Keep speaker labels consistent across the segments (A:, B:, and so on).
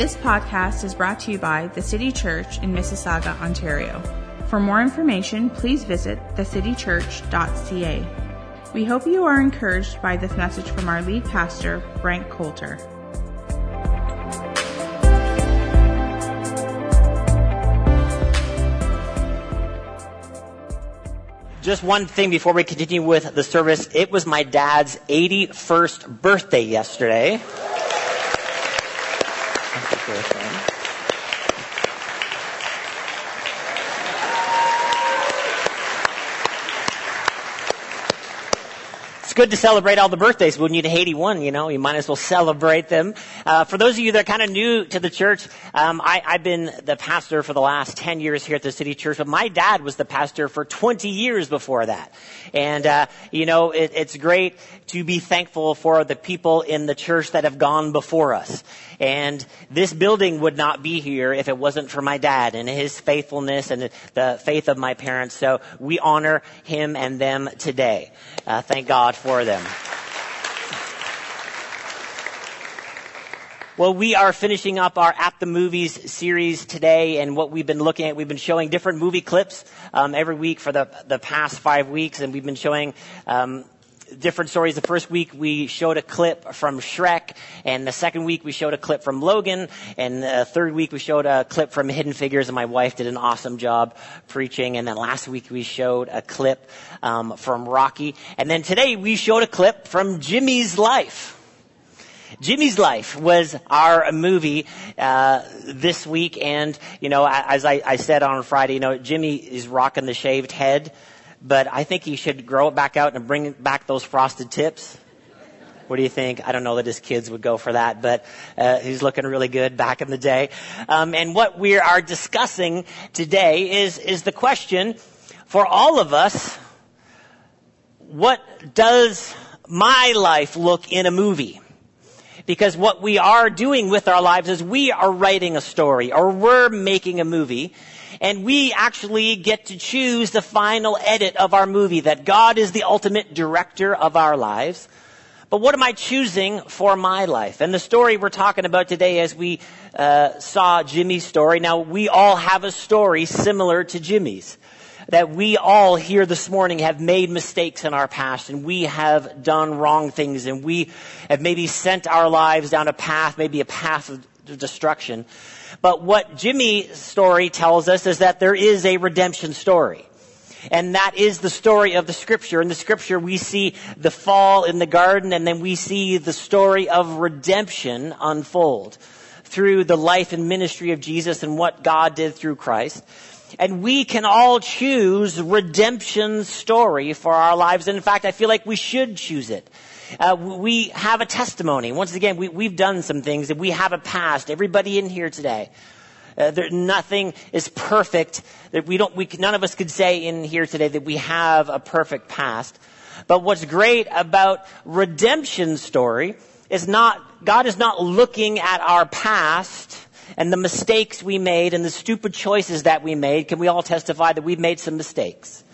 A: This podcast is brought to you by the City Church in Mississauga, Ontario. For more information, please visit thecitychurch.ca. We hope you are encouraged by this message from our lead pastor, Frank Coulter.
B: Just one thing before we continue with the service. It was my dad's 81st birthday yesterday. It's good to celebrate all the birthdays. You hit 81, you know, you might as well celebrate them. Uh, for those of you that are kind of new to the church, um, I, I've been the pastor for the last 10 years here at the City Church, but my dad was the pastor for 20 years before that. And, uh, you know, it, it's great to be thankful for the people in the church that have gone before us. And this building would not be here if it wasn't for my dad and his faithfulness and the faith of my parents. So we honor him and them today. Uh, thank God for them. Well, we are finishing up our At the Movies series today, and what we've been looking at, we've been showing different movie clips um, every week for the the past five weeks, and we've been showing. Um, different stories. The first week we showed a clip from Shrek, and the second week we showed a clip from Logan, and the third week we showed a clip from Hidden Figures, and my wife did an awesome job preaching. And then last week we showed a clip um, from Rocky, and then today we showed a clip from Jimmy's Life. Jimmy's Life was our movie uh, this week, and you know, as I, I said on Friday, you know, Jimmy is rocking the shaved head, but I think he should grow it back out and bring back those frosted tips. What do you think? I don't know that his kids would go for that, but uh, he's looking really good back in the day. Um, and what we are discussing today is is the question for all of us: What does my life look in a movie? Because what we are doing with our lives is we are writing a story or we're making a movie and we actually get to choose the final edit of our movie that God is the ultimate director of our lives. But what am I choosing for my life? And the story we're talking about today as we uh, saw Jimmy's story. Now we all have a story similar to Jimmy's that we all here this morning have made mistakes in our past and we have done wrong things and we have maybe sent our lives down a path, maybe a path of destruction. But what Jimmy's story tells us is that there is a redemption story. And that is the story of the scripture. In the scripture, we see the fall in the garden and then we see the story of redemption unfold through the life and ministry of Jesus and what God did through Christ. And we can all choose redemption story for our lives. And in fact, I feel like we should choose it. Uh, we have a testimony. Once again, we, have done some things that we have a past. Everybody in here today. Uh, there, nothing is perfect. That we don't. We, none of us could say in here today that we have a perfect past. But what's great about redemption story is not God is not looking at our past and the mistakes we made and the stupid choices that we made, can we all testify that we've made some mistakes?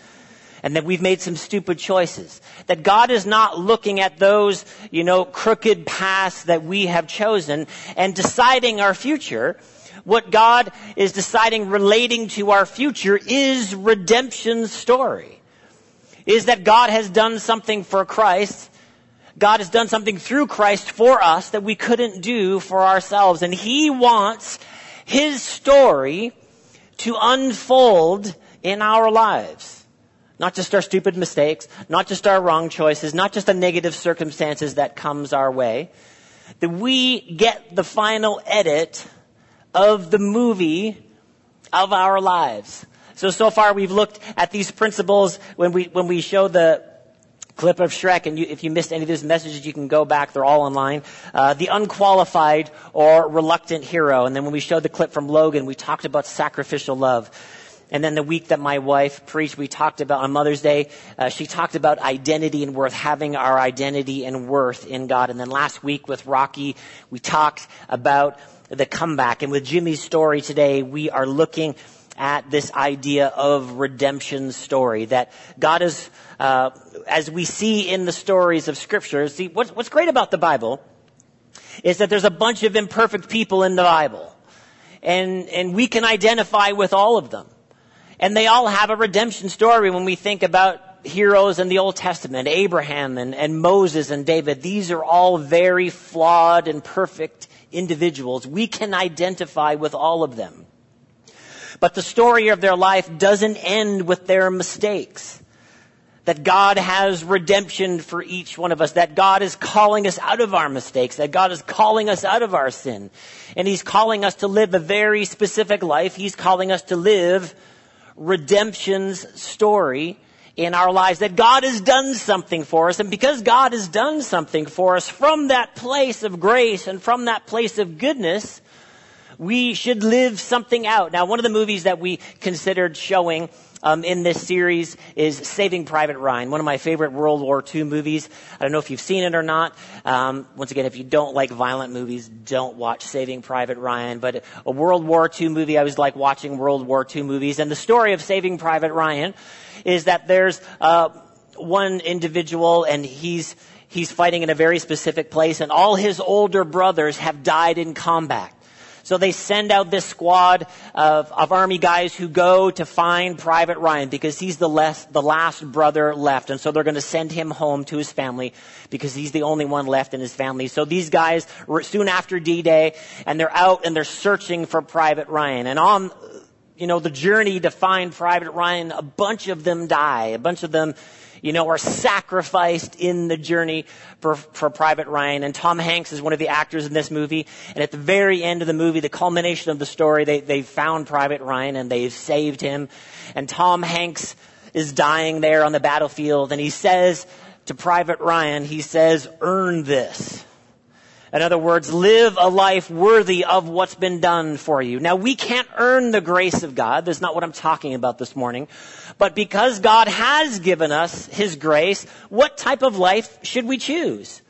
B: And that we've made some stupid choices. That God is not looking at those, you know, crooked paths that we have chosen and deciding our future. What God is deciding relating to our future is redemption story. Is that God has done something for Christ God has done something through Christ for us that we couldn't do for ourselves. And He wants His story to unfold in our lives. Not just our stupid mistakes, not just our wrong choices, not just the negative circumstances that comes our way. That we get the final edit of the movie of our lives. So, so far we've looked at these principles when we, when we show the, clip of Shrek, and you, if you missed any of those messages, you can go back. They're all online. Uh, the unqualified or reluctant hero. And then when we showed the clip from Logan, we talked about sacrificial love. And then the week that my wife preached, we talked about on Mother's Day, uh, she talked about identity and worth, having our identity and worth in God. And then last week with Rocky, we talked about the comeback. And with Jimmy's story today, we are looking at this idea of redemption story that God is, uh, as we see in the stories of Scripture. See, what's, what's great about the Bible is that there's a bunch of imperfect people in the Bible. And, and we can identify with all of them. And they all have a redemption story when we think about heroes in the Old Testament, Abraham and, and Moses and David. These are all very flawed and perfect individuals. We can identify with all of them. But the story of their life doesn't end with their mistakes that God has redemption for each one of us, that God is calling us out of our mistakes, that God is calling us out of our sin. And He's calling us to live a very specific life. He's calling us to live redemption's story in our lives, that God has done something for us. And because God has done something for us from that place of grace and from that place of goodness, we should live something out. Now, one of the movies that we considered showing um, in this series is Saving Private Ryan, one of my favorite World War II movies. I don't know if you've seen it or not. Um, once again, if you don't like violent movies, don't watch Saving Private Ryan. But a World War II movie, I was like watching World War II movies. And the story of Saving Private Ryan is that there's uh, one individual, and he's he's fighting in a very specific place, and all his older brothers have died in combat. So they send out this squad of, of army guys who go to find Private Ryan because he's the, less, the last brother left. And so they're going to send him home to his family because he's the only one left in his family. So these guys soon after D-Day and they're out and they're searching for Private Ryan. And on, you know, the journey to find Private Ryan, a bunch of them die. A bunch of them you know, are sacrificed in the journey for, for Private Ryan. And Tom Hanks is one of the actors in this movie. And at the very end of the movie, the culmination of the story, they, they found Private Ryan and they've saved him. And Tom Hanks is dying there on the battlefield and he says to Private Ryan, he says, earn this. In other words, live a life worthy of what's been done for you. Now we can't earn the grace of God. That's not what I'm talking about this morning. But because God has given us His grace, what type of life should we choose?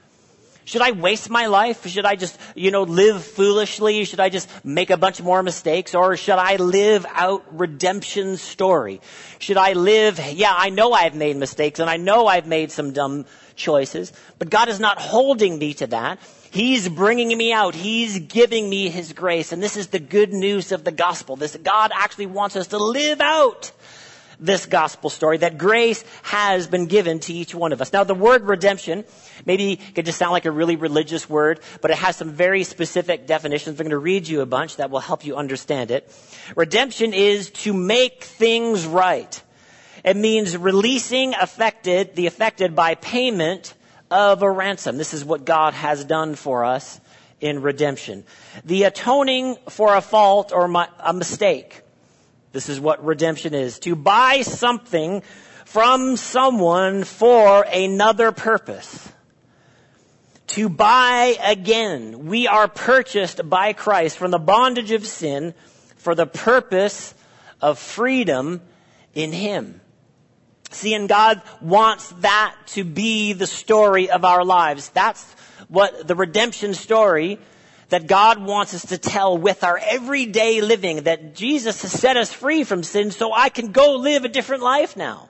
B: Should I waste my life? Should I just, you know, live foolishly? Should I just make a bunch more mistakes? Or should I live out redemption story? Should I live, yeah, I know I've made mistakes and I know I've made some dumb choices, but God is not holding me to that. He's bringing me out. He's giving me His grace. And this is the good news of the gospel. This, God actually wants us to live out this gospel story that grace has been given to each one of us. Now the word redemption, maybe could just sound like a really religious word, but it has some very specific definitions. I'm going to read you a bunch that will help you understand it. Redemption is to make things right. It means releasing affected, the affected by payment of a ransom. This is what God has done for us in redemption. The atoning for a fault or a mistake. This is what redemption is. To buy something from someone for another purpose. To buy again. We are purchased by Christ from the bondage of sin for the purpose of freedom in Him. See, and God wants that to be the story of our lives. That's what the redemption story that God wants us to tell with our everyday living, that Jesus has set us free from sin so I can go live a different life now.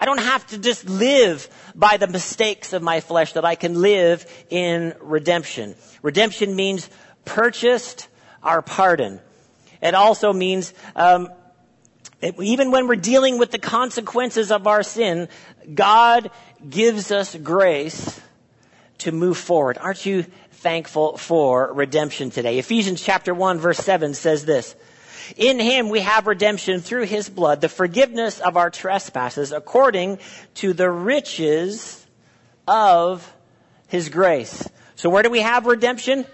B: I don't have to just live by the mistakes of my flesh, that I can live in redemption. Redemption means purchased our pardon. It also means um, even when we're dealing with the consequences of our sin, God gives us grace to move forward. Aren't you thankful for redemption today? Ephesians chapter 1 verse 7 says this. In him we have redemption through his blood, the forgiveness of our trespasses according to the riches of his grace. So where do we have redemption?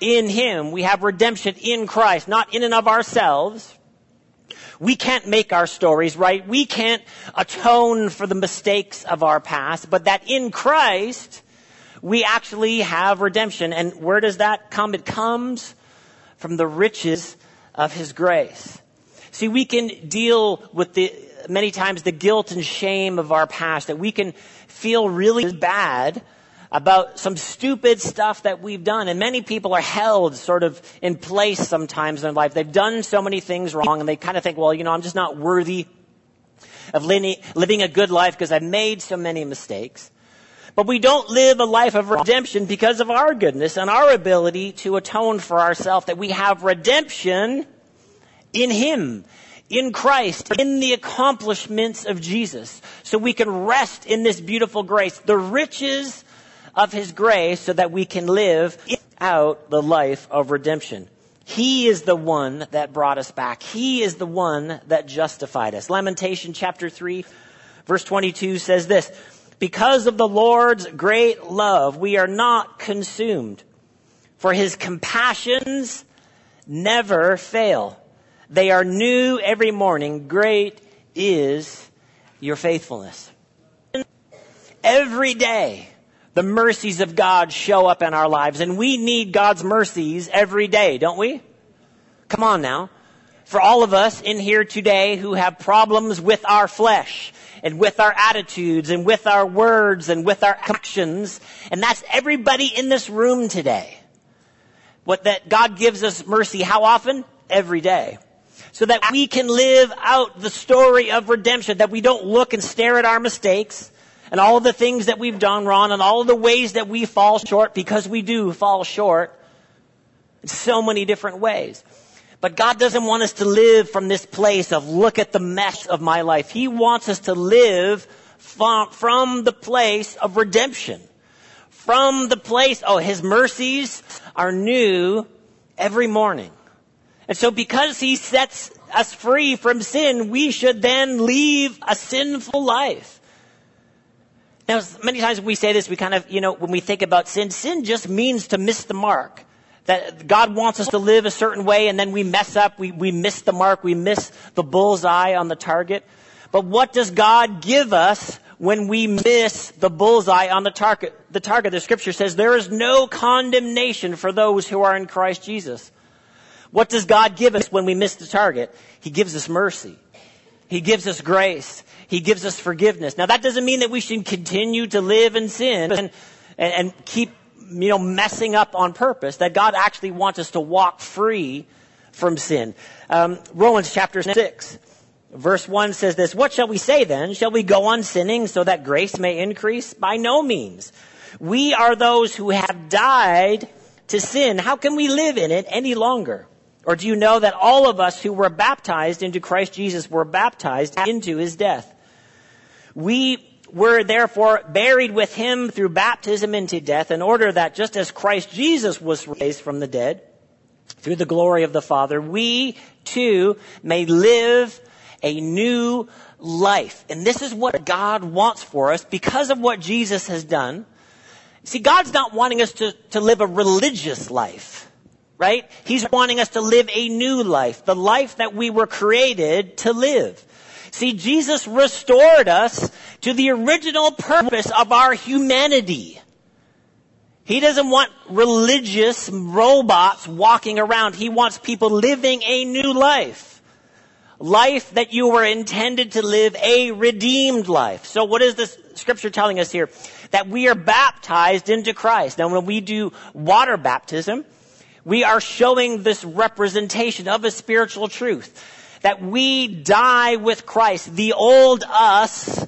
B: In him. We have redemption in Christ, not in and of ourselves. We can't make our stories right. We can't atone for the mistakes of our past, but that in Christ, we actually have redemption. And where does that come? It comes from the riches of His grace. See, we can deal with the, many times the guilt and shame of our past, that we can feel really bad about some stupid stuff that we've done. And many people are held sort of in place sometimes in their life. They've done so many things wrong and they kind of think, well, you know, I'm just not worthy of living a good life because I've made so many mistakes. But we don't live a life of redemption because of our goodness and our ability to atone for ourselves, that we have redemption in Him, in Christ, in the accomplishments of Jesus. So we can rest in this beautiful grace, the riches of His grace, so that we can live out the life of redemption. He is the one that brought us back. He is the one that justified us. Lamentation chapter 3, verse 22 says this, because of the Lord's great love, we are not consumed, for his compassions never fail. They are new every morning. Great is your faithfulness. Every day, the mercies of God show up in our lives, and we need God's mercies every day, don't we? Come on now. For all of us in here today who have problems with our flesh, and with our attitudes and with our words and with our actions. And that's everybody in this room today. What that God gives us mercy how often? Every day. So that we can live out the story of redemption, that we don't look and stare at our mistakes and all of the things that we've done wrong and all of the ways that we fall short because we do fall short in so many different ways. But God doesn't want us to live from this place of look at the mess of my life. He wants us to live from, the place of redemption. From the place, oh, His mercies are new every morning. And so because He sets us free from sin, we should then leave a sinful life. Now, many times we say this, we kind of, you know, when we think about sin, sin just means to miss the mark that God wants us to live a certain way and then we mess up, we, we miss the mark, we miss the bullseye on the target. But what does God give us when we miss the bullseye on the target? The target, the scripture says, there is no condemnation for those who are in Christ Jesus. What does God give us when we miss the target? He gives us mercy. He gives us grace. He gives us forgiveness. Now that doesn't mean that we should continue to live in sin and, and, and keep you know, messing up on purpose, that God actually wants us to walk free from sin. Um, Romans chapter 6, verse 1 says this, What shall we say then? Shall we go on sinning so that grace may increase? By no means. We are those who have died to sin. How can we live in it any longer? Or do you know that all of us who were baptized into Christ Jesus were baptized into his death? We were therefore buried with him through baptism into death in order that just as Christ Jesus was raised from the dead through the glory of the Father, we too may live a new life. And this is what God wants for us because of what Jesus has done. See, God's not wanting us to, to live a religious life, right? He's wanting us to live a new life, the life that we were created to live. See, Jesus restored us to the original purpose of our humanity. He doesn't want religious robots walking around. He wants people living a new life. Life that you were intended to live, a redeemed life. So what is this scripture telling us here? That we are baptized into Christ. Now when we do water baptism, we are showing this representation of a spiritual truth that we die with Christ. The old us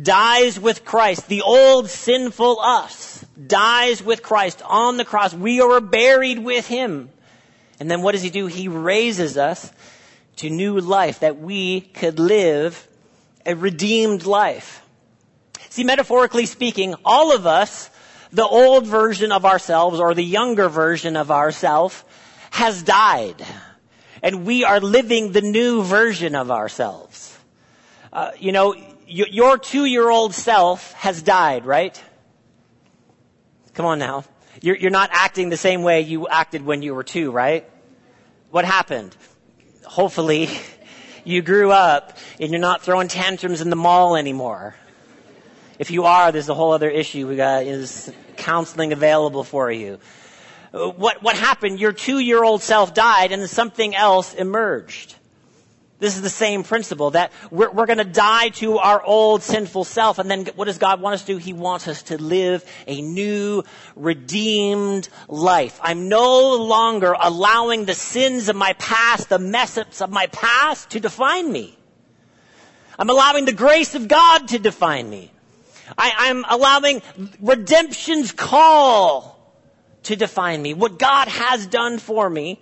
B: dies with Christ. The old sinful us dies with Christ on the cross. We are buried with Him. And then what does He do? He raises us to new life that we could live a redeemed life. See, metaphorically speaking, all of us, the old version of ourselves or the younger version of ourself has died and we are living the new version of ourselves. Uh, you know, y- your two-year-old self has died, right? Come on now. You're, you're not acting the same way you acted when you were two, right? What happened? Hopefully, you grew up and you're not throwing tantrums in the mall anymore. If you are, there's a whole other issue. We got is counseling available for you what, what happened? Your two year old self died and something else emerged. This is the same principle that we're, we're going to die to our old sinful self. And then what does God want us to do? He wants us to live a new, redeemed life. I'm no longer allowing the sins of my past, the mess ups of my past to define me. I'm allowing the grace of God to define me. I, am allowing redemption's call to define me. What God has done for me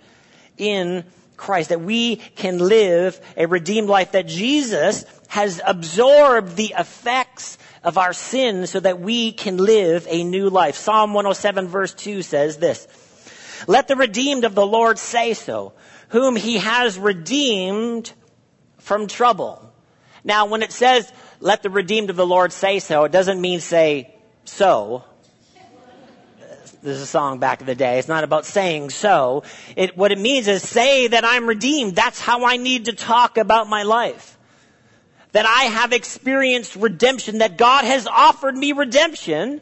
B: in Christ. That we can live a redeemed life. That Jesus has absorbed the effects of our sin so that we can live a new life. Psalm 107 verse 2 says this. Let the redeemed of the Lord say so, whom he has redeemed from trouble. Now, when it says, let the redeemed of the Lord say so, it doesn't mean say so. There's a song back in the day. It's not about saying so. It, what it means is say that I'm redeemed. That's how I need to talk about my life. That I have experienced redemption, that God has offered me redemption.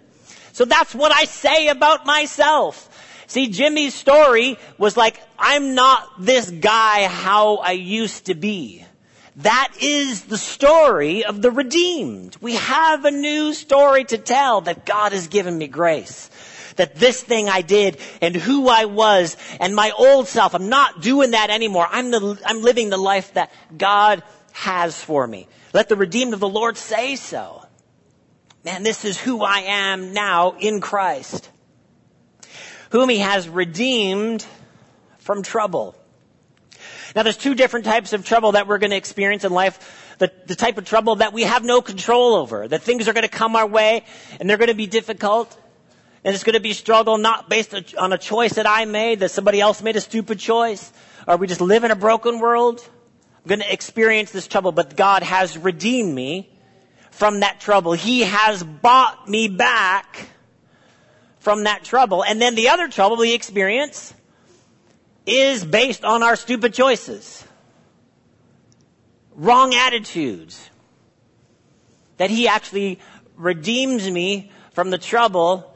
B: So that's what I say about myself. See, Jimmy's story was like, I'm not this guy how I used to be. That is the story of the redeemed. We have a new story to tell that God has given me grace. That this thing I did and who I was and my old self, I'm not doing that anymore. I'm the, I'm living the life that God has for me. Let the redeemed of the Lord say so. Man, this is who I am now in Christ. Whom he has redeemed from trouble. Now there's two different types of trouble that we're going to experience in life. The, the type of trouble that we have no control over. That things are going to come our way and they're going to be difficult. And it's going to be struggle not based on a choice that I made, that somebody else made a stupid choice. Or we just live in a broken world. I'm going to experience this trouble, but God has redeemed me from that trouble. He has bought me back from that trouble. And then the other trouble we experience is based on our stupid choices, wrong attitudes. That He actually redeems me from the trouble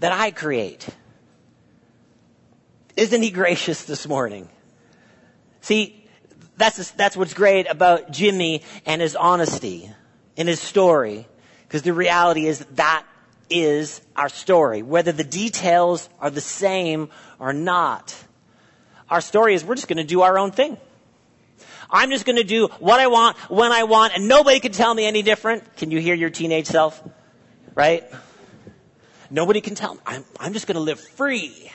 B: that I create. Isn't He gracious this morning? See, that's, that's what's great about Jimmy and his honesty in his story. Because the reality is that, that is our story. Whether the details are the same or not. Our story is we're just going to do our own thing. I'm just going to do what I want, when I want, and nobody can tell me any different. Can you hear your teenage self? Right? Nobody can tell me. I'm, I'm just going to live free.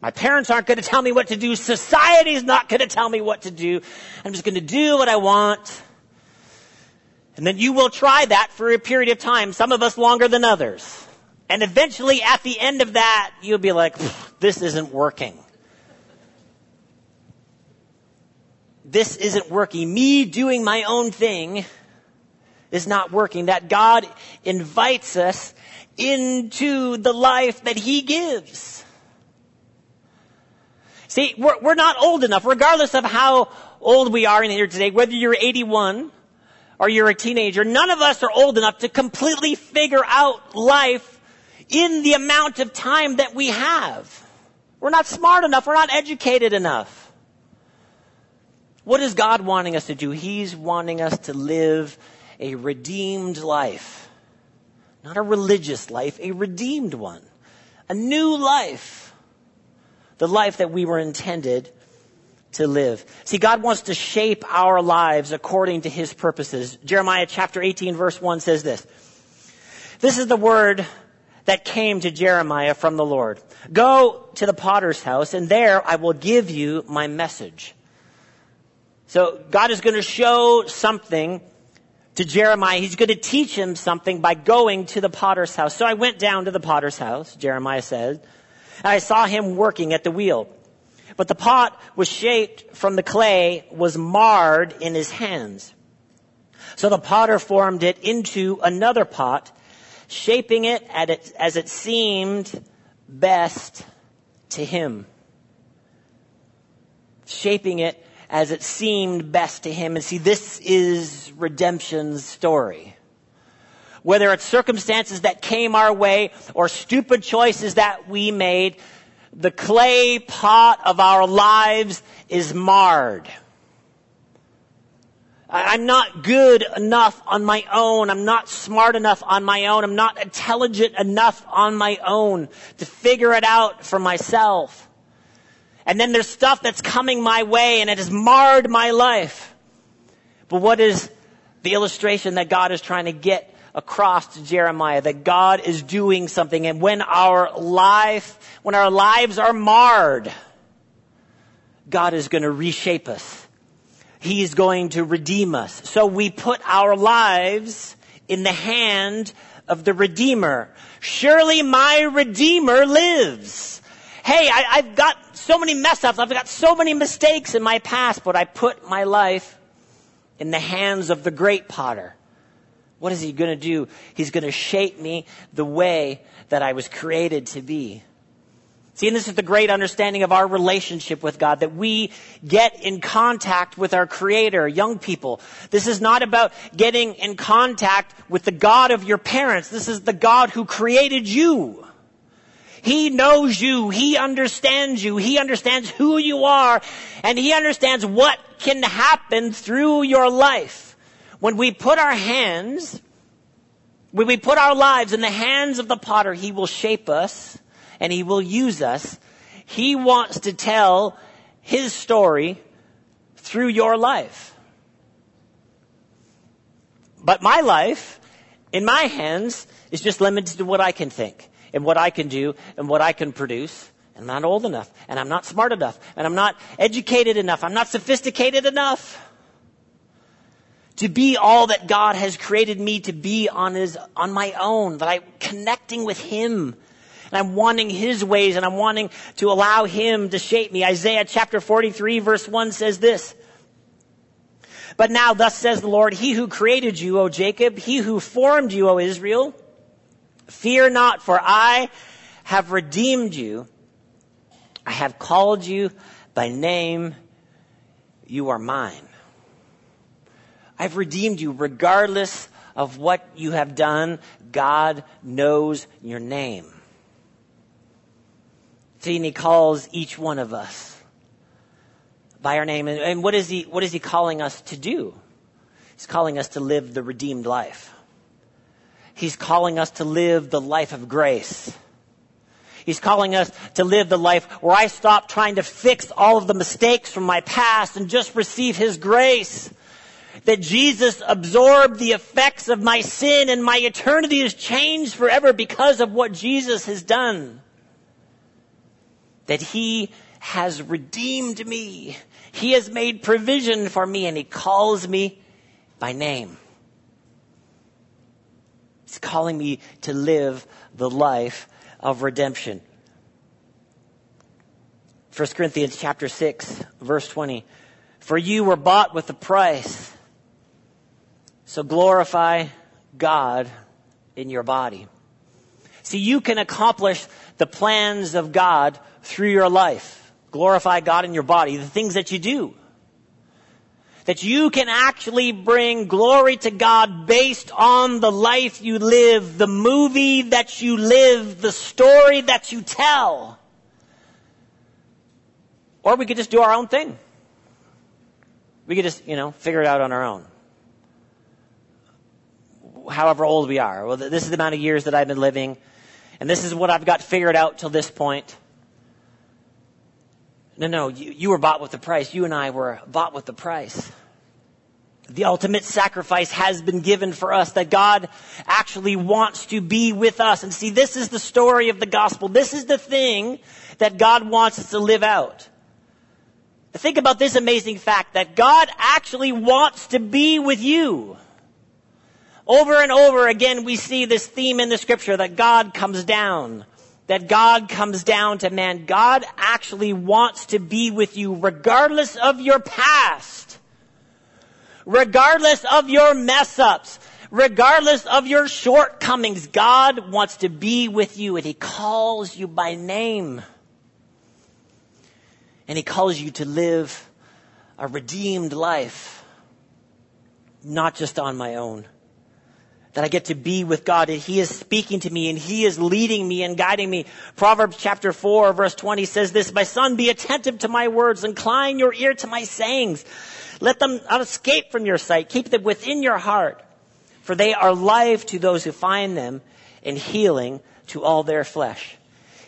B: My parents aren't going to tell me what to do. Society's not going to tell me what to do. I'm just going to do what I want. And then you will try that for a period of time, some of us longer than others. And eventually at the end of that, you'll be like, this isn't working. this isn't working. Me doing my own thing is not working. That God invites us into the life that He gives. See, we're, we're not old enough, regardless of how old we are in here today, whether you're 81 or you're a teenager, none of us are old enough to completely figure out life in the amount of time that we have. We're not smart enough. We're not educated enough. What is God wanting us to do? He's wanting us to live a redeemed life. Not a religious life, a redeemed one. A new life. The life that we were intended to live. See, God wants to shape our lives according to His purposes. Jeremiah chapter 18 verse 1 says this. This is the word that came to Jeremiah from the Lord. Go to the potter's house and there I will give you my message. So God is going to show something to Jeremiah. He's going to teach him something by going to the potter's house. So I went down to the potter's house, Jeremiah said, I saw him working at the wheel. But the pot was shaped from the clay was marred in his hands. So the potter formed it into another pot, shaping it as it seemed best to him. Shaping it as it seemed best to him. And see, this is redemption's story. Whether it's circumstances that came our way or stupid choices that we made, the clay pot of our lives is marred. I'm not good enough on my own. I'm not smart enough on my own. I'm not intelligent enough on my own to figure it out for myself. And then there's stuff that's coming my way and it has marred my life. But what is the illustration that God is trying to get across to Jeremiah that God is doing something and when our life, when our lives are marred, God is going to reshape us. He's going to redeem us. So we put our lives in the hand of the Redeemer. Surely my Redeemer lives. Hey, I, have got so many mess ups. I've got so many mistakes in my past, but I put my life in the hands of the great potter. What is he going to do? He's going to shape me the way that I was created to be. See, and this is the great understanding of our relationship with God, that we get in contact with our Creator, young people. This is not about getting in contact with the God of your parents. This is the God who created you. He knows you. He understands you. He understands who you are. And He understands what can happen through your life. When we put our hands, when we put our lives in the hands of the potter, He will shape us and He will use us. He wants to tell His story through your life. But my life, in my hands, is just limited to what I can think and what I can do and what I can produce. I'm not old enough and I'm not smart enough and I'm not educated enough. I'm not sophisticated enough to be all that God has created me to be on his, on my own, that I'm connecting with him and I'm wanting his ways and I'm wanting to allow him to shape me. Isaiah chapter 43 verse 1 says this. But now thus says the Lord, he who created you, O Jacob, he who formed you, O Israel, Fear not, for I have redeemed you. I have called you by name. You are mine. I've redeemed you regardless of what you have done. God knows your name. See, and he calls each one of us by our name. And, what is he, what is he calling us to do? He's calling us to live the redeemed life. He's calling us to live the life of grace. He's calling us to live the life where I stop trying to fix all of the mistakes from my past and just receive His grace. That Jesus absorbed the effects of my sin and my eternity is changed forever because of what Jesus has done. That He has redeemed me. He has made provision for me and He calls me by name. He's calling me to live the life of redemption. 1 Corinthians chapter 6 verse 20. For you were bought with a price. So glorify God in your body. See, you can accomplish the plans of God through your life. Glorify God in your body, the things that you do. That you can actually bring glory to God based on the life you live, the movie that you live, the story that you tell. Or we could just do our own thing. We could just, you know, figure it out on our own. However old we are. Well, this is the amount of years that I've been living, and this is what I've got figured out till this point. No, no, you, you were bought with the price. You and I were bought with the price. The ultimate sacrifice has been given for us that God actually wants to be with us. And see, this is the story of the gospel. This is the thing that God wants us to live out. Think about this amazing fact that God actually wants to be with you. Over and over again, we see this theme in the scripture that God comes down that God comes down to man. God actually wants to be with you regardless of your past, regardless of your mess ups, regardless of your shortcomings. God wants to be with you and He calls you by name. And He calls you to live a redeemed life, not just on my own that I get to be with God and He is speaking to me and He is leading me and guiding me. Proverbs chapter 4 verse 20 says this, My son, be attentive to my words, incline your ear to my sayings. Let them not escape from your sight. Keep them within your heart. For they are life to those who find them and healing to all their flesh.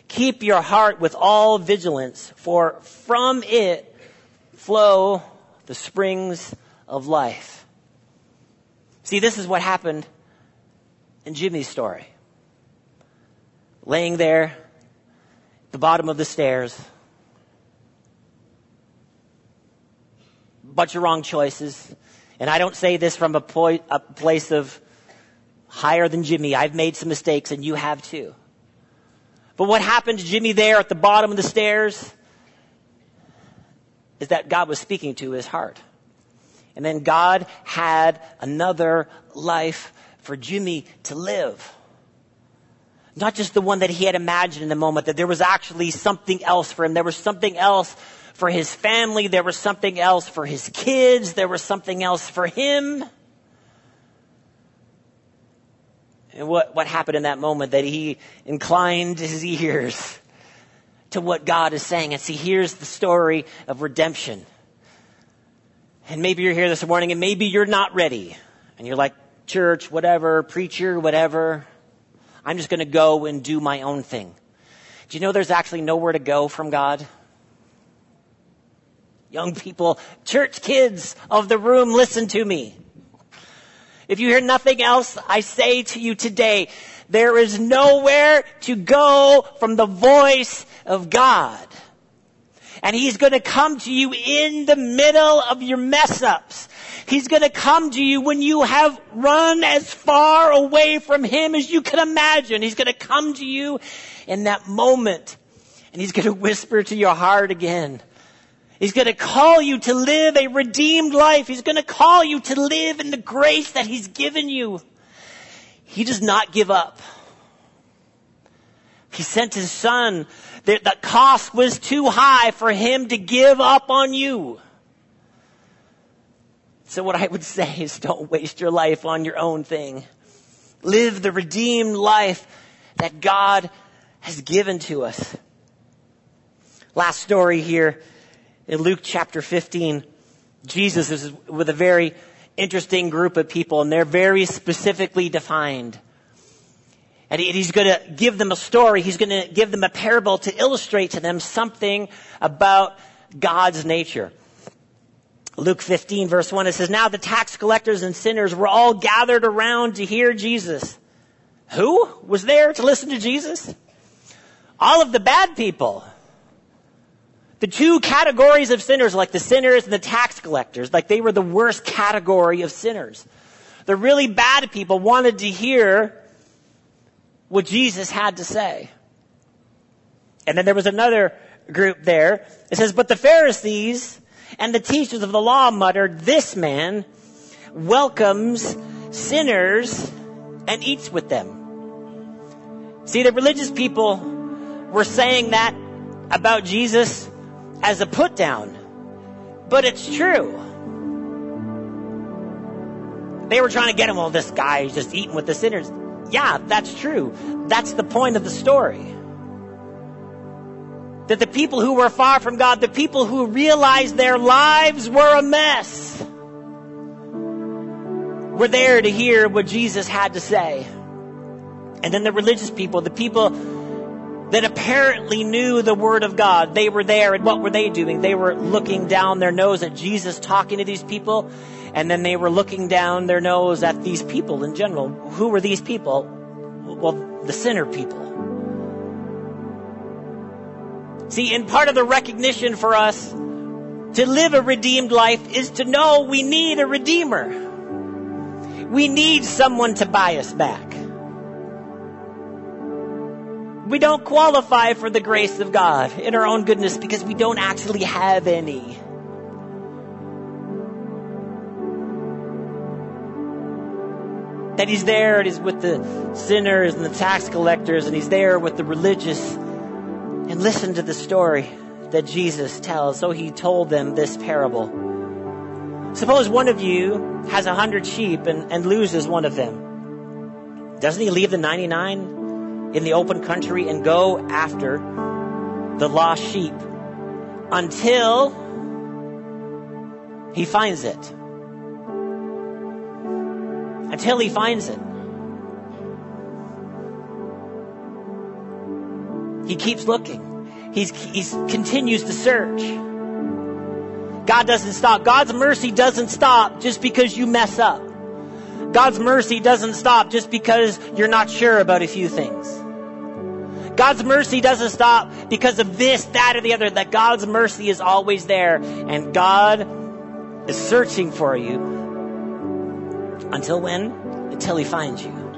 B: Keep your heart with all vigilance, for from it flow the springs of life. See, this is what happened in Jimmy's story. Laying there, at the bottom of the stairs, bunch of wrong choices. And I don't say this from a, po- a place of higher than Jimmy. I've made some mistakes and you have too. But what happened to Jimmy there at the bottom of the stairs is that God was speaking to his heart. And then God had another life for Jimmy to live. Not just the one that he had imagined in the moment, that there was actually something else for him. There was something else for his family. There was something else for his kids. There was something else for him. And what, what happened in that moment that he inclined his ears to what God is saying. And see, here's the story of redemption. And maybe you're here this morning and maybe you're not ready. And you're like, church, whatever, preacher, whatever. I'm just going to go and do my own thing. Do you know there's actually nowhere to go from God? Young people, church kids of the room, listen to me. If you hear nothing else, I say to you today, there is nowhere to go from the voice of God. And He's gonna come to you in the middle of your mess ups. He's gonna come to you when you have run as far away from Him as you can imagine. He's gonna come to you in that moment. And He's gonna whisper to your heart again. He's going to call you to live a redeemed life. He's going to call you to live in the grace that He's given you. He does not give up. He sent His Son. The cost was too high for Him to give up on you. So what I would say is don't waste your life on your own thing. Live the redeemed life that God has given to us. Last story here in Luke chapter 15, Jesus is with a very interesting group of people and they're very specifically defined. And he's going to give them a story. He's going to give them a parable to illustrate to them something about God's nature. Luke 15 verse 1, it says, Now the tax collectors and sinners were all gathered around to hear Jesus. Who was there to listen to Jesus? All of the bad people. The two categories of sinners, like the sinners and the tax collectors, like they were the worst category of sinners. The really bad people wanted to hear what Jesus had to say. And then there was another group there. It says, but the Pharisees and the teachers of the law muttered, this man welcomes sinners and eats with them. See, the religious people were saying that about Jesus as a put down. But it's true. They were trying to get him, well, this guy is just eating with the sinners. Yeah, that's true. That's the point of the story. That the people who were far from God, the people who realized their lives were a mess, were there to hear what Jesus had to say. And then the religious people, the people that apparently knew the Word of God. They were there, and what were they doing? They were looking down their nose at Jesus talking to these people, and then they were looking down their nose at these people in general. Who were these people? Well, the sinner people. See, and part of the recognition for us to live a redeemed life is to know we need a redeemer. We need someone to buy us back. We don't qualify for the grace of God in our own goodness because we don't actually have any. That He's there and He's with the sinners and the tax collectors and He's there with the religious. And listen to the story that Jesus tells. So He told them this parable. Suppose one of you has a hundred sheep and, and loses one of them. Doesn't he leave the 99 in the open country and go after the lost sheep until he finds it. Until he finds it. He keeps looking. He's, he continues to search. God doesn't stop. God's mercy doesn't stop just because you mess up. God's mercy doesn't stop just because you're not sure about a few things. God's mercy doesn't stop because of this, that, or the other. That God's mercy is always there. And God is searching for you until when? Until He finds you.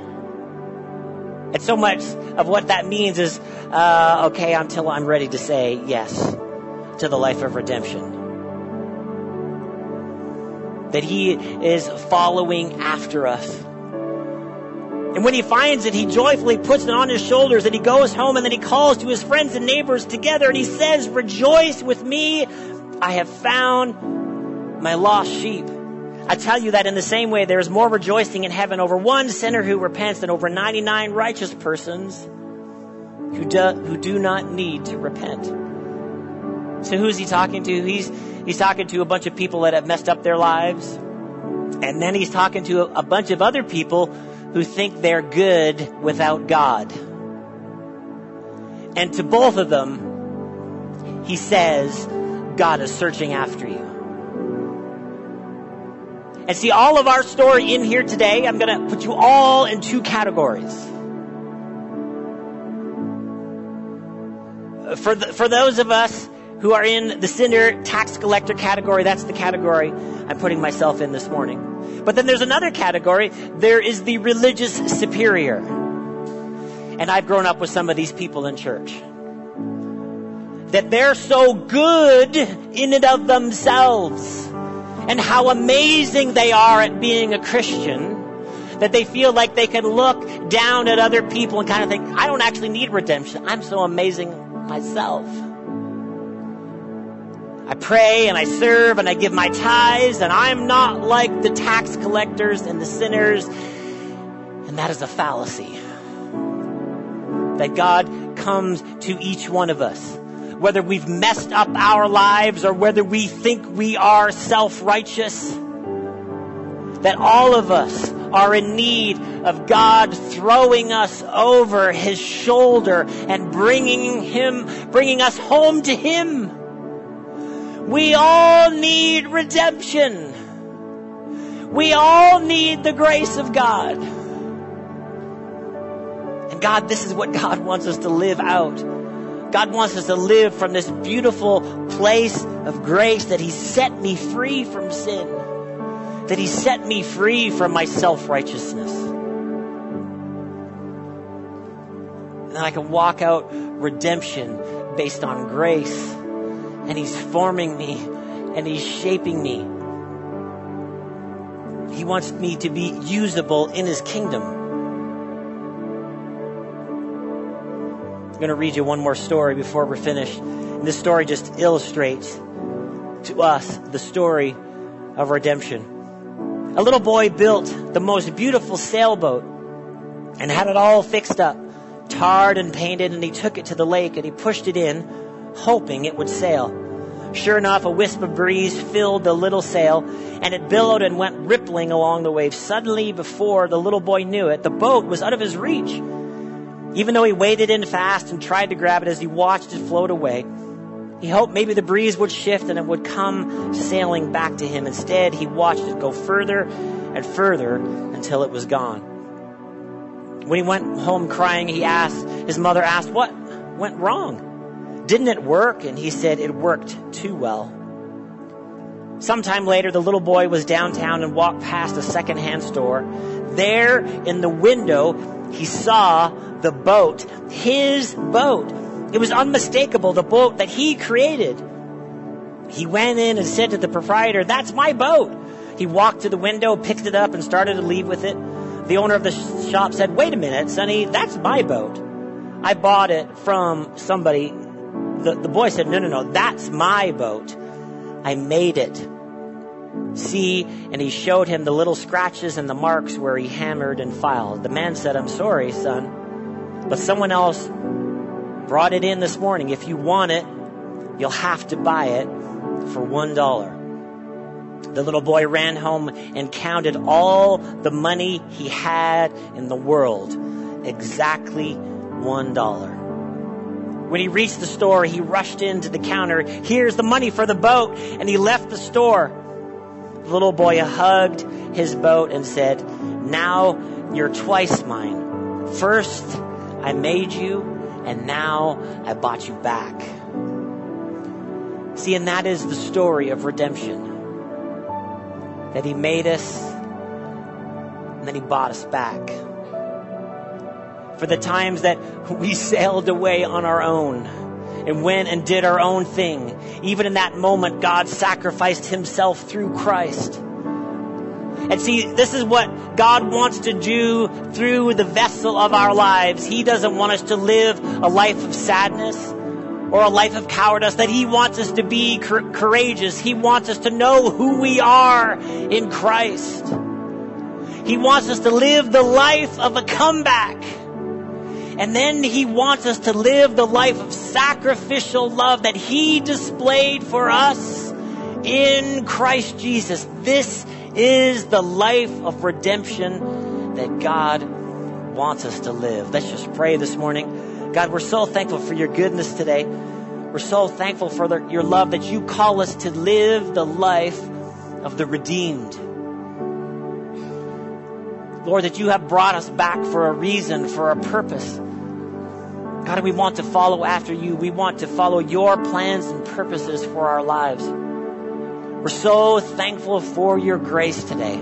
B: And so much of what that means is, uh, okay, until I'm ready to say yes to the life of redemption. That He is following after us. And when he finds it, he joyfully puts it on his shoulders and he goes home and then he calls to his friends and neighbors together and he says, rejoice with me. I have found my lost sheep. I tell you that in the same way, there is more rejoicing in heaven over one sinner who repents than over 99 righteous persons who do, who do not need to repent. So who's he talking to? He's, he's talking to a bunch of people that have messed up their lives. And then he's talking to a, a bunch of other people who think they're good without God. And to both of them, he says, God is searching after you. And see, all of our story in here today, I'm going to put you all in two categories. For, the, for those of us who are in the sinner tax collector category, that's the category I'm putting myself in this morning. But then there's another category. There is the religious superior. And I've grown up with some of these people in church. That they're so good in and of themselves and how amazing they are at being a Christian that they feel like they can look down at other people and kind of think, I don't actually need redemption. I'm so amazing myself. I pray and I serve and I give my tithes and I'm not like the tax collectors and the sinners. And that is a fallacy. That God comes to each one of us whether we've messed up our lives or whether we think we are self-righteous, that all of us are in need of God throwing us over His shoulder and bringing Him, bringing us home to Him. We all need redemption. We all need the grace of God. And God, this is what God wants us to live out God wants us to live from this beautiful place of grace that He set me free from sin, that He set me free from my self righteousness. And I can walk out redemption based on grace. And He's forming me and He's shaping me. He wants me to be usable in His kingdom. I'm going to read you one more story before we're finished. And this story just illustrates to us the story of redemption. A little boy built the most beautiful sailboat and had it all fixed up, tarred and painted, and he took it to the lake and he pushed it in, hoping it would sail. Sure enough, a wisp of breeze filled the little sail, and it billowed and went rippling along the waves. Suddenly, before the little boy knew it, the boat was out of his reach. Even though he waded in fast and tried to grab it as he watched it float away, he hoped maybe the breeze would shift and it would come sailing back to him. Instead, he watched it go further and further until it was gone. When he went home crying, he asked, his mother asked, what went wrong? Didn't it work? And he said, it worked too well. Sometime later, the little boy was downtown and walked past a secondhand store. There in the window, he saw the boat, his boat. It was unmistakable, the boat that he created. He went in and said to the proprietor, that's my boat. He walked to the window, picked it up, and started to leave with it. The owner of the shop said, wait a minute, sonny, that's my boat. I bought it from somebody. The, the boy said, no, no, no, that's my boat. I made it. See, and he showed him the little scratches and the marks where he hammered and filed. The man said, I'm sorry, son. But someone else brought it in this morning. If you want it, you'll have to buy it for one dollar. The little boy ran home and counted all the money he had in the world. Exactly one dollar. When he reached the store, he rushed into the counter. Here's the money for the boat. And he left the store. The little boy hugged his boat and said, Now you're twice mine. First, I made you, and now I bought you back. See, and that is the story of redemption. That he made us, and then he bought us back. For the times that we sailed away on our own and went and did our own thing, even in that moment, God sacrificed himself through Christ. And see, this is what God wants to do through the vessel of our lives. He doesn't want us to live a life of sadness or a life of cowardice, that He wants us to be courageous. He wants us to know who we are in Christ. He wants us to live the life of a comeback. And then He wants us to live the life of sacrificial love that He displayed for us in Christ Jesus. This is the life of redemption that God wants us to live. Let's just pray this morning. God, we're so thankful for your goodness today. We're so thankful for the, your love that you call us to live the life of the redeemed. Lord, that you have brought us back for a reason, for a purpose. God, we want to follow after you. We want to follow your plans and purposes for our lives. We're so thankful for your grace today.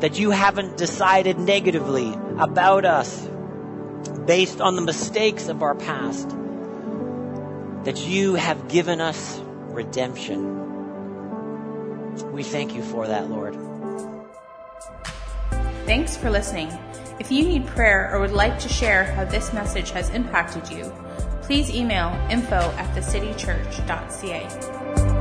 B: That you haven't decided negatively about us based on the mistakes of our past, that you have given us redemption. We thank you for that, Lord.
A: Thanks for listening. If you need prayer or would like to share how this message has impacted you, please email info at thecitychurch.ca.